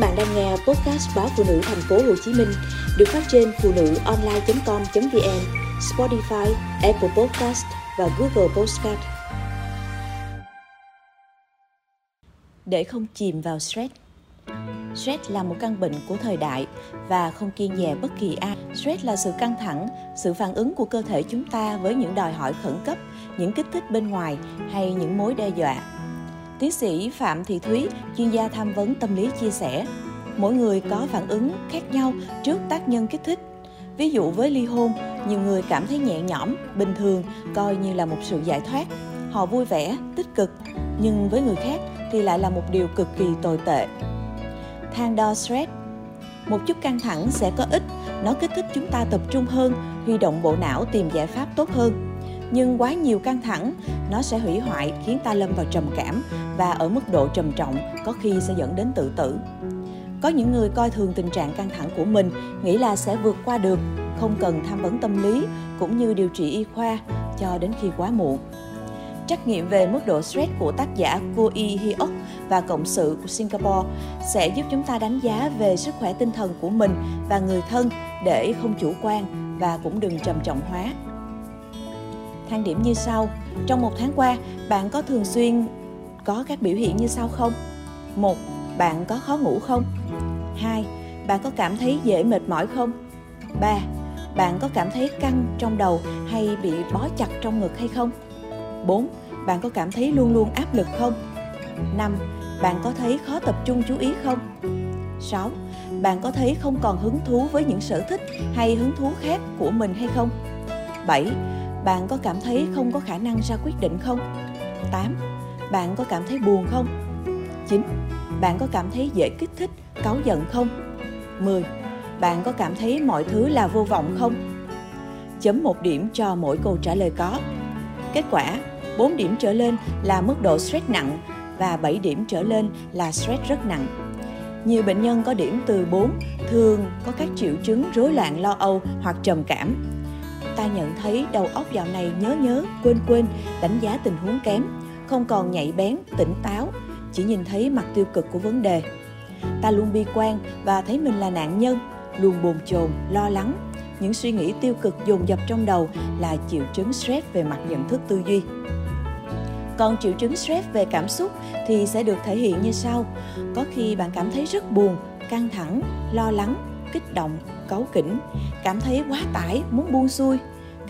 bạn đang nghe podcast báo phụ nữ thành phố Hồ Chí Minh được phát trên phụ nữ online.com.vn, Spotify, Apple Podcast và Google Podcast. Để không chìm vào stress Stress là một căn bệnh của thời đại và không kiên dè bất kỳ ai. Stress là sự căng thẳng, sự phản ứng của cơ thể chúng ta với những đòi hỏi khẩn cấp, những kích thích bên ngoài hay những mối đe dọa Tiến sĩ Phạm Thị Thúy, chuyên gia tham vấn tâm lý chia sẻ, mỗi người có phản ứng khác nhau trước tác nhân kích thích. Ví dụ với ly hôn, nhiều người cảm thấy nhẹ nhõm, bình thường, coi như là một sự giải thoát. Họ vui vẻ, tích cực, nhưng với người khác thì lại là một điều cực kỳ tồi tệ. Thang đo stress Một chút căng thẳng sẽ có ích, nó kích thích chúng ta tập trung hơn, huy động bộ não tìm giải pháp tốt hơn nhưng quá nhiều căng thẳng, nó sẽ hủy hoại, khiến ta lâm vào trầm cảm và ở mức độ trầm trọng, có khi sẽ dẫn đến tự tử. Có những người coi thường tình trạng căng thẳng của mình, nghĩ là sẽ vượt qua được, không cần tham vấn tâm lý, cũng như điều trị y khoa cho đến khi quá muộn. Trắc nghiệm về mức độ stress của tác giả Ko Yi Hyuk và cộng sự của Singapore sẽ giúp chúng ta đánh giá về sức khỏe tinh thần của mình và người thân để không chủ quan và cũng đừng trầm trọng hóa thang điểm như sau. Trong một tháng qua, bạn có thường xuyên có các biểu hiện như sau không? một Bạn có khó ngủ không? 2. Bạn có cảm thấy dễ mệt mỏi không? 3. Bạn có cảm thấy căng trong đầu hay bị bó chặt trong ngực hay không? 4. Bạn có cảm thấy luôn luôn áp lực không? 5. Bạn có thấy khó tập trung chú ý không? 6. Bạn có thấy không còn hứng thú với những sở thích hay hứng thú khác của mình hay không? 7 bạn có cảm thấy không có khả năng ra quyết định không? 8. Bạn có cảm thấy buồn không? 9. Bạn có cảm thấy dễ kích thích, cáu giận không? 10. Bạn có cảm thấy mọi thứ là vô vọng không? Chấm một điểm cho mỗi câu trả lời có. Kết quả, 4 điểm trở lên là mức độ stress nặng và 7 điểm trở lên là stress rất nặng. Nhiều bệnh nhân có điểm từ 4 thường có các triệu chứng rối loạn lo âu hoặc trầm cảm ta nhận thấy đầu óc dạo này nhớ nhớ, quên quên, đánh giá tình huống kém, không còn nhạy bén, tỉnh táo, chỉ nhìn thấy mặt tiêu cực của vấn đề. Ta luôn bi quan và thấy mình là nạn nhân, luôn bồn chồn, lo lắng. Những suy nghĩ tiêu cực dồn dập trong đầu là triệu chứng stress về mặt nhận thức tư duy. Còn triệu chứng stress về cảm xúc thì sẽ được thể hiện như sau. Có khi bạn cảm thấy rất buồn, căng thẳng, lo lắng, kích động, cáu kỉnh, cảm thấy quá tải, muốn buông xuôi,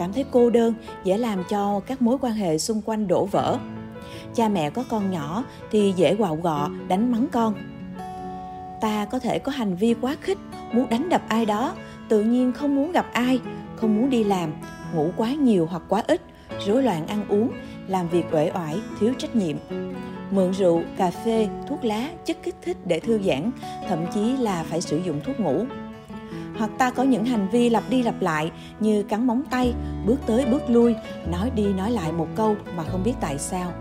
cảm thấy cô đơn, dễ làm cho các mối quan hệ xung quanh đổ vỡ. Cha mẹ có con nhỏ thì dễ quạo gọ, đánh mắng con. Ta có thể có hành vi quá khích, muốn đánh đập ai đó, tự nhiên không muốn gặp ai, không muốn đi làm, ngủ quá nhiều hoặc quá ít, rối loạn ăn uống, làm việc uể oải, thiếu trách nhiệm. Mượn rượu, cà phê, thuốc lá, chất kích thích để thư giãn, thậm chí là phải sử dụng thuốc ngủ hoặc ta có những hành vi lặp đi lặp lại như cắn móng tay, bước tới bước lui, nói đi nói lại một câu mà không biết tại sao.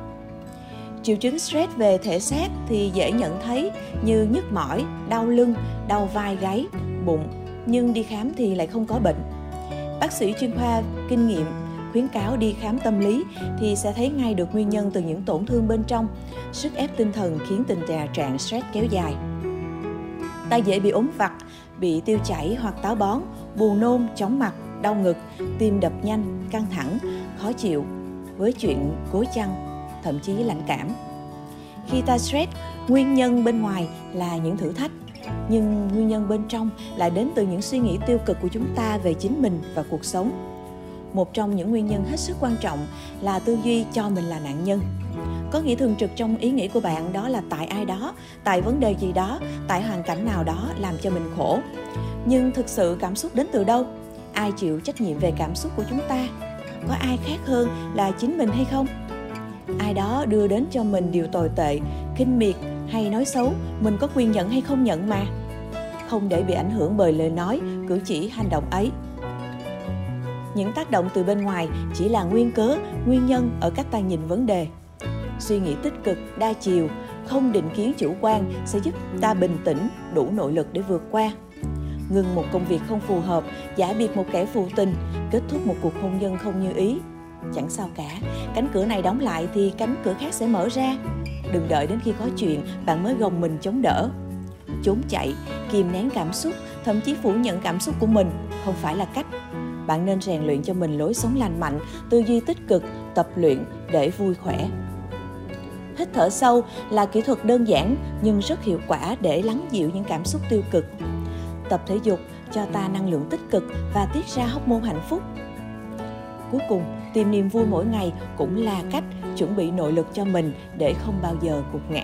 Triệu chứng stress về thể xác thì dễ nhận thấy như nhức mỏi, đau lưng, đau vai gáy, bụng, nhưng đi khám thì lại không có bệnh. Bác sĩ chuyên khoa kinh nghiệm khuyến cáo đi khám tâm lý thì sẽ thấy ngay được nguyên nhân từ những tổn thương bên trong, sức ép tinh thần khiến tình trạng stress kéo dài. Ta dễ bị ốm vặt, bị tiêu chảy hoặc táo bón, buồn nôn, chóng mặt, đau ngực, tim đập nhanh, căng thẳng, khó chịu với chuyện gối chăn, thậm chí lãnh cảm. Khi ta stress, nguyên nhân bên ngoài là những thử thách, nhưng nguyên nhân bên trong lại đến từ những suy nghĩ tiêu cực của chúng ta về chính mình và cuộc sống. Một trong những nguyên nhân hết sức quan trọng là tư duy cho mình là nạn nhân. Có nghĩa thường trực trong ý nghĩ của bạn đó là tại ai đó, tại vấn đề gì đó, tại hoàn cảnh nào đó làm cho mình khổ. Nhưng thực sự cảm xúc đến từ đâu? Ai chịu trách nhiệm về cảm xúc của chúng ta? Có ai khác hơn là chính mình hay không? Ai đó đưa đến cho mình điều tồi tệ, khinh miệt hay nói xấu, mình có quyền nhận hay không nhận mà? Không để bị ảnh hưởng bởi lời nói, cử chỉ, hành động ấy những tác động từ bên ngoài chỉ là nguyên cớ, nguyên nhân ở cách ta nhìn vấn đề. Suy nghĩ tích cực, đa chiều, không định kiến chủ quan sẽ giúp ta bình tĩnh, đủ nội lực để vượt qua. Ngừng một công việc không phù hợp, giả biệt một kẻ phù tình, kết thúc một cuộc hôn nhân không như ý. Chẳng sao cả, cánh cửa này đóng lại thì cánh cửa khác sẽ mở ra. Đừng đợi đến khi có chuyện, bạn mới gồng mình chống đỡ. Trốn chạy, kìm nén cảm xúc, thậm chí phủ nhận cảm xúc của mình, không phải là cách bạn nên rèn luyện cho mình lối sống lành mạnh, tư duy tích cực, tập luyện để vui khỏe. Hít thở sâu là kỹ thuật đơn giản nhưng rất hiệu quả để lắng dịu những cảm xúc tiêu cực. Tập thể dục cho ta năng lượng tích cực và tiết ra hóc môn hạnh phúc. Cuối cùng, tìm niềm vui mỗi ngày cũng là cách chuẩn bị nội lực cho mình để không bao giờ gục ngã.